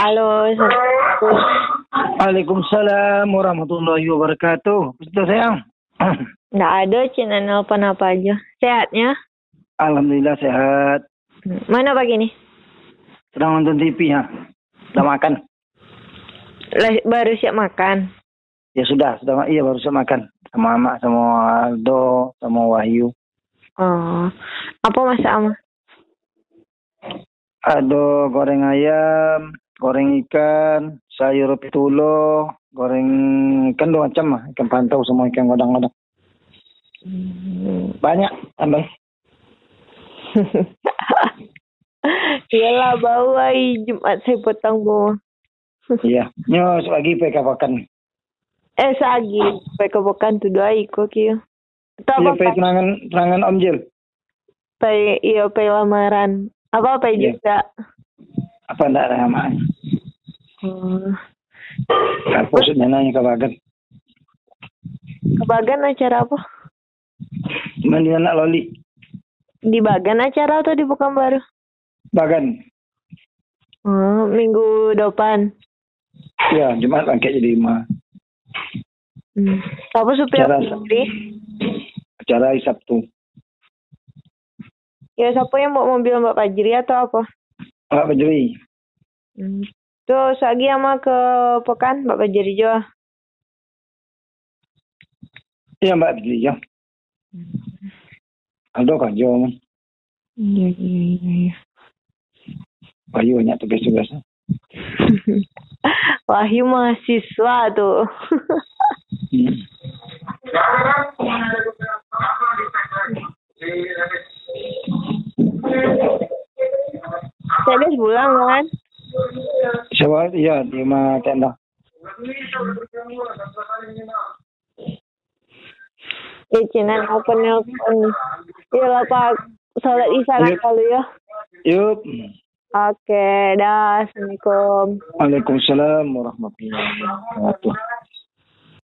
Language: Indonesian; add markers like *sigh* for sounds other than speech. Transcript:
Halo, Assalamualaikum. Waalaikumsalam warahmatullahi wabarakatuh. Ustaz sayang. Nggak ada, Cina nelpon apa aja. Sehatnya? Alhamdulillah sehat. Mana pagi nih? Sedang nonton TV ya. Sudah makan. Baru siap makan. Ya sudah, sudah iya baru saya makan sama Mak, sama Aldo, sama Wahyu. Oh, apa masak ama? Ada goreng ayam, goreng ikan, sayur pitulo, goreng ikan dua macam lah, ikan pantau sama ikan godang-godang. Hmm. Banyak tambah. *laughs* Iyalah bau ai Jumat saya potong bau. *laughs* Iya. Nyo lagi pakai pakan. Eh sagi, pakai bukan tu dua iko kio. Iya apa pakai tunangan tunangan Om Jil. pai iya pai lamaran. Apa pai Iya. juga. Ndak ada aman? Hmm. Apa sudah nanya ke bagan? Kebagan acara apa? Mandi anak loli. Di Bagan acara atau di Pekanbaru? Bagan. Oh, minggu depan. Ya, Jumat bangkit jadi lima. Hmm. Apa supir Acara-? Acara hari Sabtu. Ya siapa yang bawa mobil Mbak Fajri atau apa? Pak Bajri. Hmm. Terus lagi sama ke Pekan Mbak Fajri juga. Iya Mbak Bajri ya. Aldo kan jo man. Iya iya iya. Bayu banyak tugas-tugas. *laughs* Wahyu mahasiswa tuh. *laughs* Saya pulang kan? Siapa? Iya, di rumah tenda. Eh, Cina apa nelpon? Ya lah Pak, sholat isya kan kalau ya. Yuk. Oke, dah. Assalamualaikum. Waalaikumsalam warahmatullahi wabarakatuh.